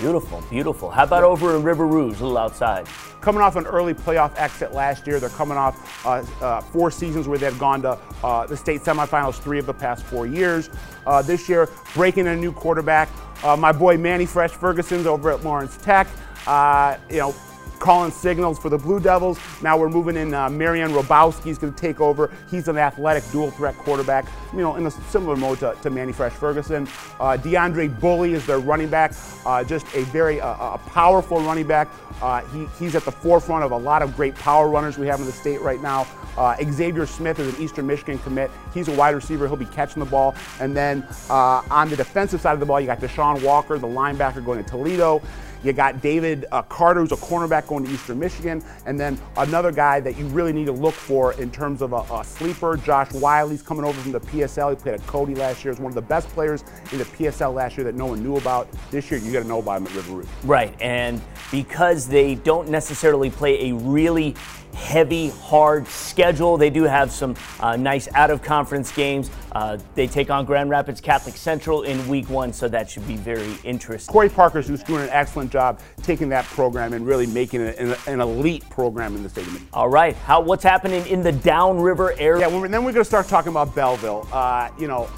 Beautiful, beautiful. How about over in River Rouge, a little outside? Coming off an early playoff exit last year, they're coming off uh, uh, four seasons where they've gone to uh, the state semifinals three of the past four years. Uh, this year, breaking a new quarterback. Uh, my boy Manny Fresh Ferguson's over at Lawrence Tech. Uh, you know, calling signals for the Blue Devils. Now we're moving in. Uh, Robowski is going to take over. He's an athletic dual threat quarterback, you know, in a similar mode to, to Manny Fresh Ferguson. Uh, DeAndre Bully is their running back, uh, just a very uh, a powerful running back. Uh, he, he's at the forefront of a lot of great power runners we have in the state right now. Uh, Xavier Smith is an Eastern Michigan commit. He's a wide receiver. He'll be catching the ball. And then uh, on the defensive side of the ball, you got Deshaun Walker, the linebacker, going to Toledo. You got David uh, Carter, who's a cornerback going to Eastern Michigan. And then another guy that you really need to look for in terms of a, a sleeper, Josh Wiley's coming over from the PSL. He played at Cody last year. He's one of the best players in the PSL last year that no one knew about. This year, you got to know about him at River Rouge. Right. And because they don't necessarily play a really heavy, hard schedule. They do have some uh, nice out of conference games. Uh, they take on Grand Rapids Catholic Central in week one, so that should be very interesting. Corey Parker's who's doing an excellent job taking that program and really making it an, an elite program in the state of Michigan. All right, how what's happening in the downriver area? Yeah, well, then we're going to start talking about Belleville. Uh, you know,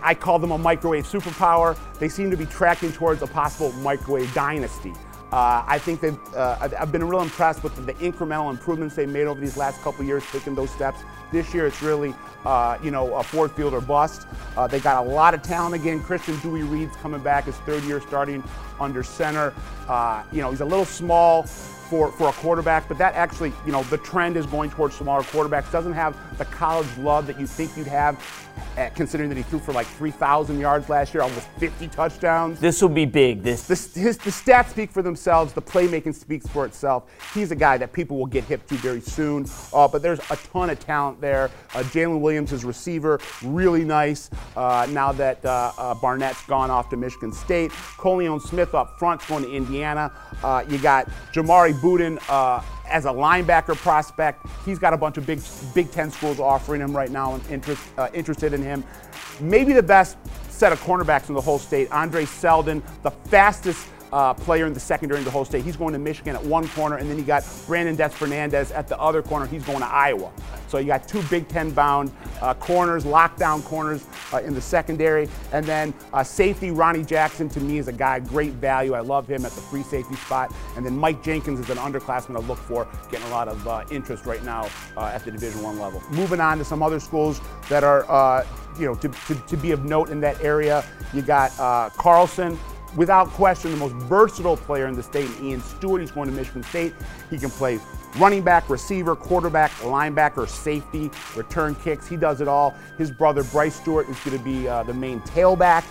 I call them a microwave superpower. They seem to be tracking towards a possible microwave dynasty. Uh, I think they've, uh, I've been real impressed with the, incremental improvements they've made over these last couple years, taking those steps. This year, it's really, uh, you know, a Ford Field or bust. Uh, they got a lot of talent again. Christian Dewey Reed's coming back his third year starting under center. Uh, you know, he's a little small, for, for a quarterback, but that actually, you know, the trend is going towards smaller quarterbacks. Doesn't have the college love that you think you'd have, uh, considering that he threw for like 3,000 yards last year, almost 50 touchdowns. This will be big. This the, his, the stats speak for themselves. The playmaking speaks for itself. He's a guy that people will get hip to very soon. Uh, but there's a ton of talent there. Uh, Jalen Williams, his receiver, really nice. Uh, now that uh, uh, Barnett's gone off to Michigan State, Coleon Smith up front going to Indiana. Uh, you got Jamari Buden as a linebacker prospect. He's got a bunch of big Big Ten schools offering him right now and interest, uh, interested in him. Maybe the best set of cornerbacks in the whole state. Andre Seldon, the fastest uh, player in the secondary in the whole state. He's going to Michigan at one corner, and then you got Brandon Des Fernandez at the other corner. He's going to Iowa. So you got two Big Ten bound uh, corners, lockdown corners uh, in the secondary. And then uh, safety, Ronnie Jackson, to me, is a guy, great value. I love him at the free safety spot. And then Mike Jenkins is an underclassman to look for, getting a lot of uh, interest right now uh, at the Division One level. Moving on to some other schools that are, you know, to, to, to, be of note in that area, you got Carlson, without question, the most versatile player in the state. Ian Stewart, he's going to Michigan State. He can play running back, receiver, quarterback, linebacker, safety, return kicks. He does it all. His brother Bryce Stewart is going to be uh, the main tailback.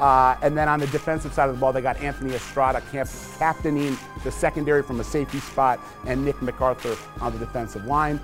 Uh, and then on the defensive side of the ball, they got Anthony Estrada cap- captaining the secondary from a safety spot, and Nick MacArthur on the defensive line.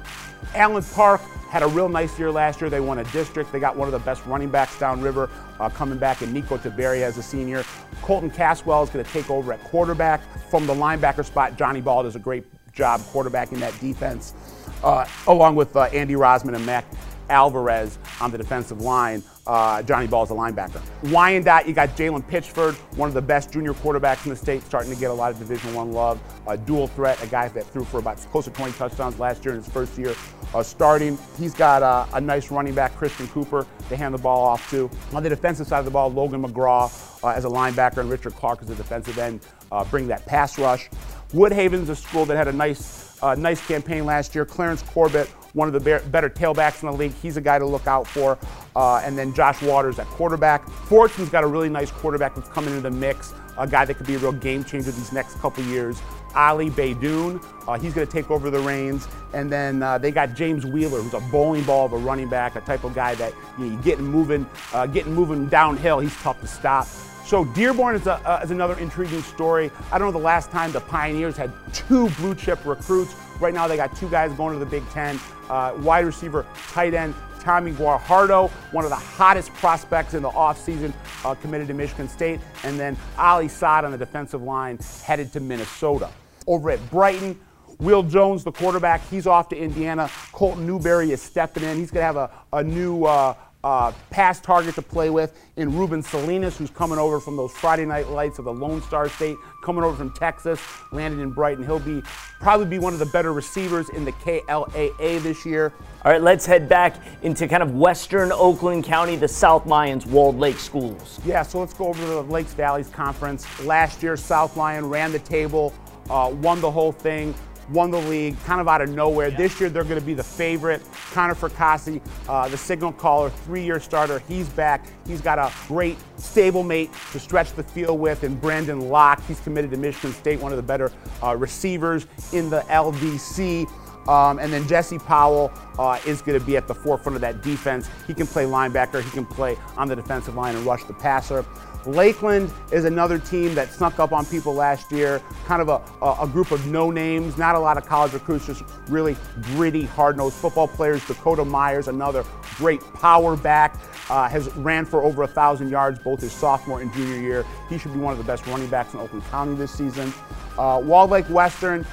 Allen Park had a real nice year last year. They won a district. They got one of the best running backs downriver uh, coming back in Nico Taveria as a senior. Colton Caswell is going to take over at quarterback. From the linebacker spot, Johnny Ball does a great job quarterbacking that defense, uh, along with uh, Andy Rosman and Mac Alvarez on the defensive line. Uh, Johnny Ball is a linebacker. Wyandotte, you got Jalen Pitchford, one of the best junior quarterbacks in the state, starting to get a lot of Division One love. A dual threat, a guy that threw for about close to 20 touchdowns last year in his first year uh, starting. He's got uh, a nice running back, Christian Cooper, to hand the ball off to. On the defensive side of the ball, Logan McGraw uh, as a linebacker and Richard Clark as a defensive end uh, bring that pass rush. Woodhaven's a school that had a nice, uh, nice campaign last year. Clarence Corbett, one of the better tailbacks in the league. He's a guy to look out for. Uh, and then Josh Waters at quarterback. Fordson's got a really nice quarterback that's coming into the mix, a guy that could be a real game changer these next couple years. Ali Baidoon, uh, he's going to take over the reins. And then uh, they got James Wheeler, who's a bowling ball of a running back, a type of guy that you, know, you getting moving, uh, getting moving downhill. He's tough to stop. So Dearborn is, a, uh, is another intriguing story. I don't know the last time the Pioneers had two blue chip recruits. Right now they got two guys going to the Big Ten. Uh, wide receiver, tight end, Tommy Guajardo, one of the hottest prospects in the offseason, uh, committed to Michigan State. And then Ali Saad on the defensive line, headed to Minnesota. Over at Brighton, Will Jones, the quarterback, he's off to Indiana. Colton Newberry is stepping in. He's going to have a, a new uh, uh, pass target to play with in Ruben Salinas, who's coming over from those Friday night lights of the Lone Star State, coming over from Texas, landed in Brighton. He'll be probably be one of the better receivers in the KLAA this year. All right, let's head back into kind of western Oakland County, the South Lyons Walled Lake schools. Yeah, so let's go over to the Lakes Valleys Conference. Last year, South Lyon ran the table, uh, won the whole thing won the league kind of out of nowhere. Yeah. This year they're going to be the favorite. Connor Fracassi, uh, the signal caller, three-year starter, he's back. He's got a great stablemate to stretch the field with and Brandon Locke. He's committed to Michigan State, one of the better uh, receivers in the LVC. Um, and then Jesse Powell uh, is going to be at the forefront of that defense. He can play linebacker, he can play on the defensive line and rush the passer. Lakeland is another team that snuck up on people last year, kind of a, a, group of no names, not a lot of college recruits, just really gritty, hard nosed football players. Dakota Myers, another great power back, uh, has ran for over a thousand yards both his sophomore and junior year. He should be one of the best running backs in Oakland County this season. Uh, Walled Lake Western,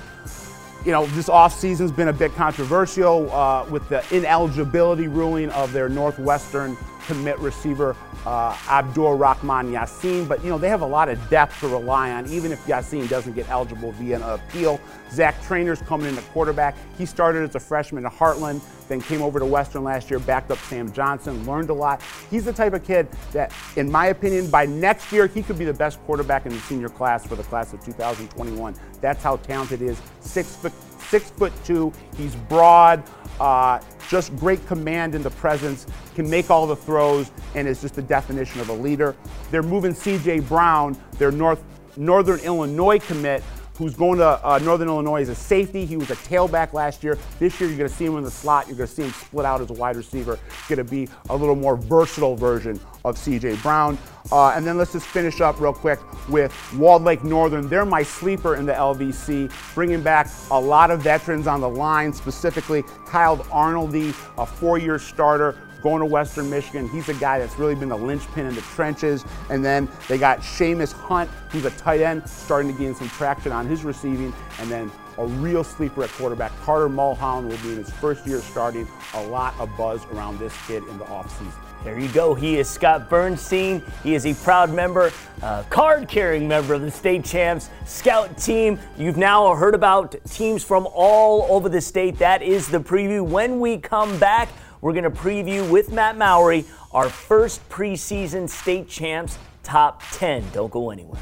you know, this offseason's been a bit controversial uh, with the ineligibility ruling of their Northwestern commit receiver uh, Abdur Rahman Yassin, but you know they have a lot of depth to rely on, even if Yassin doesn't get eligible via an appeal. Zach Trainer's coming in at quarterback. He started as a freshman at Hartland, then came over to Western last year, backed up Sam Johnson, learned a lot. He's the type of kid that, in my opinion, by next year he could be the best quarterback in the senior class for the class of 2021. That's how talented he is. Six foot, six foot two. He's broad. Uh, just great command in the presence, can make all the throws, and is just the definition of a leader. They're moving C.J. Brown, their North, Northern Illinois commit, who's going to uh, Northern Illinois as a safety. He was a tailback last year. This year, you're going to see him in the slot. You're going to see him split out as a wide receiver. It's Going to be a little more versatile version of C.J. Brown. Uh, and then let's just finish up real quick with Walled Lake Northern. They're my sleeper in the LVC, bringing back a lot of veterans on the line, specifically Kyle Arnoldy, a four-year starter going to Western Michigan. He's a guy that's really been the linchpin in the trenches. And then they got Seamus Hunt, who's a tight end, starting to gain some traction on his receiving. And then a real sleeper at quarterback. Carter Mulholland will be in his first year starting. A lot of buzz around this kid in the offseason. There you go. He is Scott Bernstein. He is a proud member, uh, card carrying member of the state champs scout team. You've now heard about teams from all over the state. That is the preview. When we come back, we're going to preview with Matt Mowry our first preseason state champs top 10. Don't go anywhere.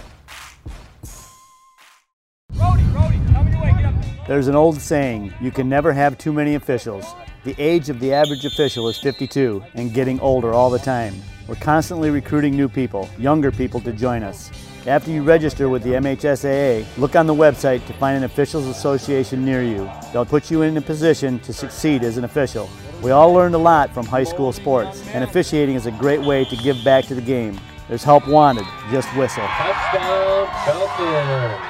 There's an old saying you can never have too many officials. The age of the average official is 52 and getting older all the time. We're constantly recruiting new people, younger people to join us. After you register with the MHSAA, look on the website to find an officials association near you. They'll put you in a position to succeed as an official. We all learned a lot from high school sports, and officiating is a great way to give back to the game. There's help wanted, just whistle. Touchdown, Falcons.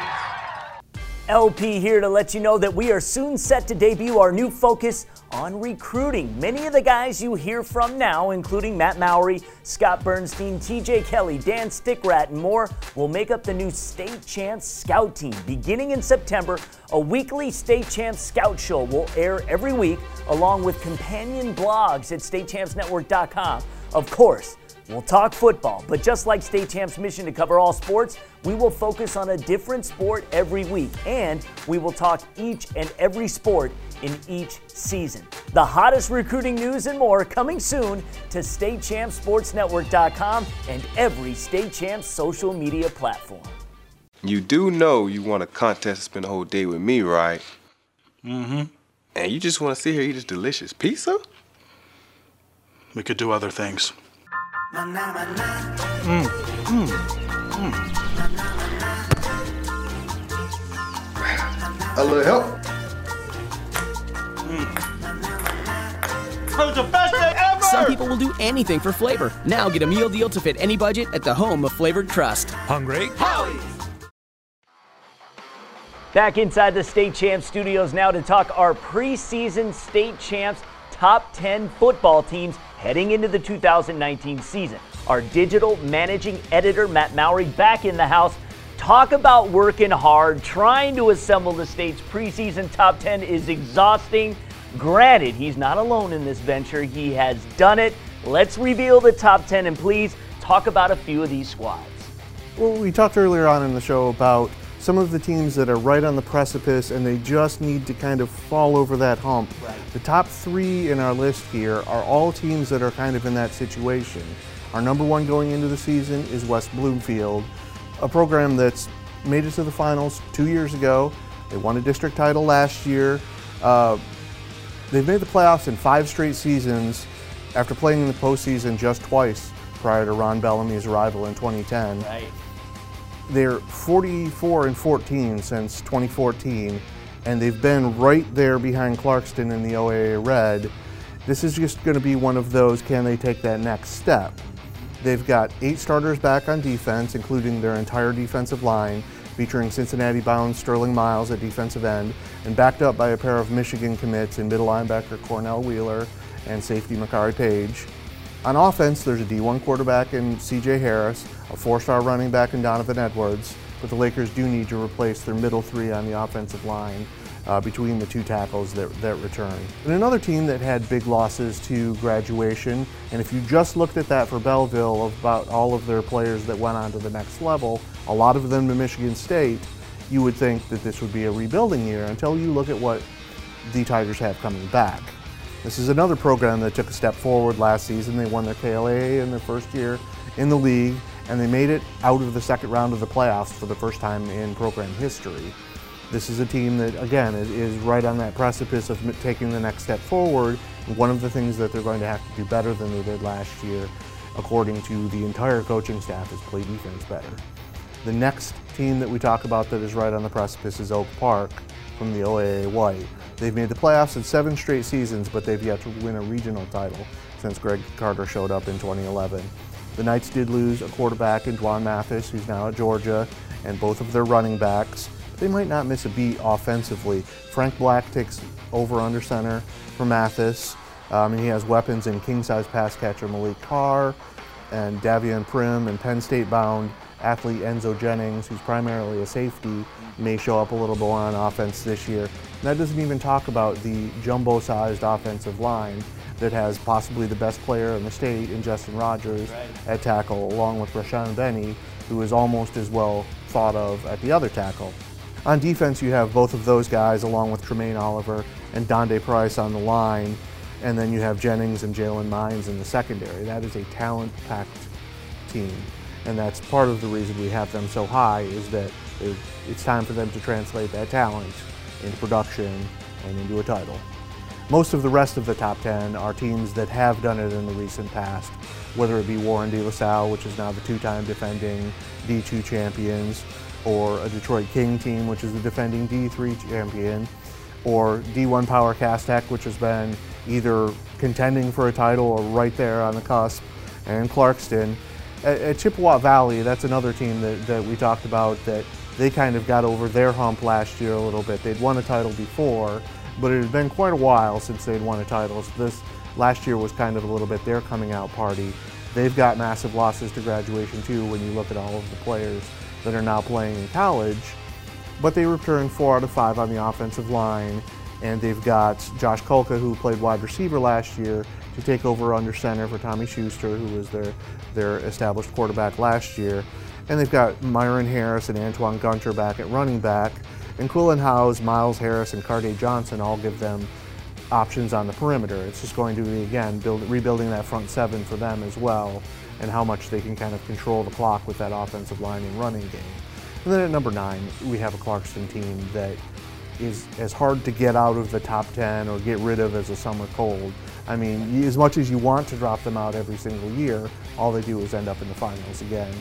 LP here to let you know that we are soon set to debut our new focus on recruiting. Many of the guys you hear from now, including Matt Mowry, Scott Bernstein, TJ Kelly, Dan Stickrat, and more, will make up the new State Champs Scout Team. Beginning in September, a weekly State Champs Scout Show will air every week, along with companion blogs at StateChampsNetwork.com. Of course, We'll talk football, but just like State Champ's mission to cover all sports, we will focus on a different sport every week, and we will talk each and every sport in each season. The hottest recruiting news and more coming soon to StateChampSportsNetwork.com and every State Champs social media platform. You do know you want a contest to spend the whole day with me, right? Mm-hmm. And you just want to sit here eat this delicious pizza? We could do other things. Mm, mm, mm. A little help? That the best day ever! Some people will do anything for flavor. Now get a meal deal to fit any budget at the home of flavored crust. Hungry? Howie's! Back inside the State Champs studios now to talk our preseason State Champs top 10 football teams heading into the 2019 season. Our digital managing editor, Matt Mowry, back in the house. Talk about working hard, trying to assemble the state's preseason top 10 is exhausting. Granted, he's not alone in this venture. He has done it. Let's reveal the top 10 and please talk about a few of these squads. Well, we talked earlier on in the show about some of the teams that are right on the precipice and they just need to kind of fall over that hump. Right. The top three in our list here are all teams that are kind of in that situation. Our number one going into the season is West Bloomfield, a program that's made it to the finals two years ago. They won a district title last year. Uh, they've made the playoffs in five straight seasons after playing in the postseason just twice prior to Ron Bellamy's arrival in 2010. Right. They're 44 and 14 since 2014, and they've been right there behind Clarkston in the OAA Red. This is just going to be one of those can they take that next step? They've got eight starters back on defense, including their entire defensive line, featuring Cincinnati bound Sterling Miles at defensive end, and backed up by a pair of Michigan commits in middle linebacker Cornell Wheeler and safety Makari Page. On offense, there's a D1 quarterback in CJ Harris, a four-star running back in Donovan Edwards, but the Lakers do need to replace their middle three on the offensive line uh, between the two tackles that, that return. And another team that had big losses to graduation, and if you just looked at that for Belleville about all of their players that went on to the next level, a lot of them to Michigan State, you would think that this would be a rebuilding year until you look at what the Tigers have coming back. This is another program that took a step forward last season. They won their KLA in their first year in the league, and they made it out of the second round of the playoffs for the first time in program history. This is a team that, again, is, is right on that precipice of taking the next step forward. One of the things that they're going to have to do better than they did last year, according to the entire coaching staff, is play defense better. The next team that we talk about that is right on the precipice is Oak Park from the OAA White. They've made the playoffs in seven straight seasons, but they've yet to win a regional title since Greg Carter showed up in 2011. The Knights did lose a quarterback in Dwan Mathis, who's now at Georgia, and both of their running backs. They might not miss a beat offensively. Frank Black takes over under center for Mathis. Um, and he has weapons in king-size pass catcher Malik Carr and Davian Prim and Penn State bound athlete Enzo Jennings, who's primarily a safety, may show up a little more on offense this year. And that doesn't even talk about the jumbo-sized offensive line that has possibly the best player in the state in Justin Rogers right. at tackle, along with Rashawn Benny, who is almost as well thought of at the other tackle. On defense, you have both of those guys, along with Tremaine Oliver and Donde Price on the line, and then you have Jennings and Jalen Mines in the secondary. That is a talent-packed team, and that's part of the reason we have them so high is that it's time for them to translate that talent into production and into a title. Most of the rest of the top 10 are teams that have done it in the recent past, whether it be Warren De La Salle, which is now the two-time defending D2 champions, or a Detroit King team, which is the defending D3 champion, or D1 Power Cass Tech, which has been either contending for a title or right there on the cusp, and Clarkston. At, at Chippewa Valley, that's another team that, that we talked about that they kind of got over their hump last year a little bit. They'd won a title before, but it had been quite a while since they'd won a title. So this last year was kind of a little bit their coming out party. They've got massive losses to graduation too when you look at all of the players that are now playing in college. But they returned four out of five on the offensive line, and they've got Josh Kolka, who played wide receiver last year, to take over under center for Tommy Schuster, who was their, their established quarterback last year. And they've got Myron Harris and Antoine Gunter back at running back. And Quillen Howes, Miles Harris, and Carday Johnson all give them options on the perimeter. It's just going to be, again, build, rebuilding that front seven for them as well and how much they can kind of control the clock with that offensive line and running game. And then at number nine, we have a Clarkston team that is as hard to get out of the top 10 or get rid of as a summer cold. I mean, as much as you want to drop them out every single year, all they do is end up in the finals again.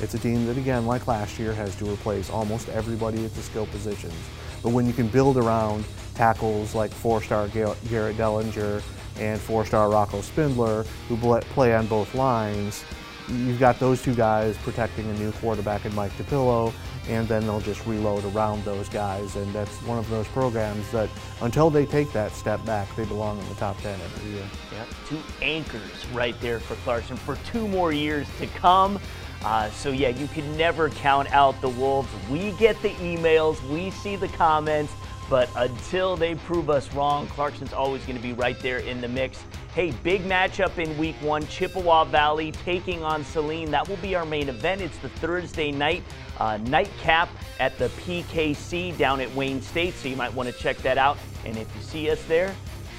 It's a team that, again, like last year, has to replace almost everybody at the skill positions. But when you can build around tackles like four-star Garrett Dellinger and four-star Rocco Spindler, who play on both lines, you've got those two guys protecting a new quarterback in Mike DePillo, and then they'll just reload around those guys. And that's one of those programs that, until they take that step back, they belong in the top 10 every year. Yeah, two anchors right there for Clarkston for two more years to come. Uh, so yeah, you can never count out the Wolves. We get the emails, we see the comments, but until they prove us wrong, Clarkston's always going to be right there in the mix. Hey, big matchup in week one Chippewa Valley taking on Saline. That will be our main event. It's the Thursday night uh, nightcap at the PKC down at Wayne State, so you might want to check that out. And if you see us there,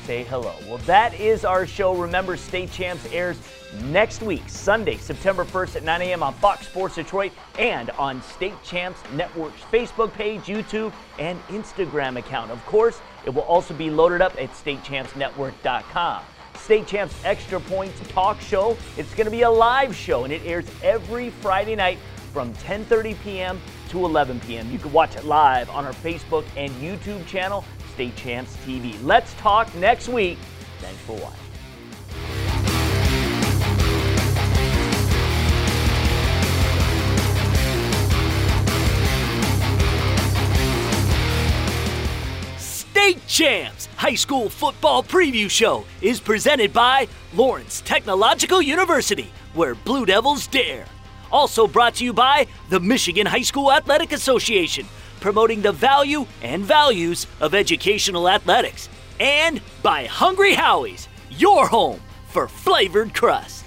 say hello. Well, that is our show. Remember, State Champs airs next week, Sunday, September 1st at 9 a.m. on Fox Sports Detroit and on State Champs Network's Facebook page, YouTube, and Instagram account. Of course, it will also be loaded up at statechampsnetwork.com. State Champs Extra Points talk show. It's going to be a live show, and it airs every Friday night from 10:30 p.m. to 11 p.m. You can watch it live on our Facebook and YouTube channel, State Champs TV. Let's talk next week. Thanks for watching. State Champs High School Football Preview Show is presented by Lawrence Technological University, where Blue Devils dare. Also brought to you by the Michigan High School Athletic Association, promoting the value and values of educational athletics. And by Hungry Howie's, your home for flavored crust.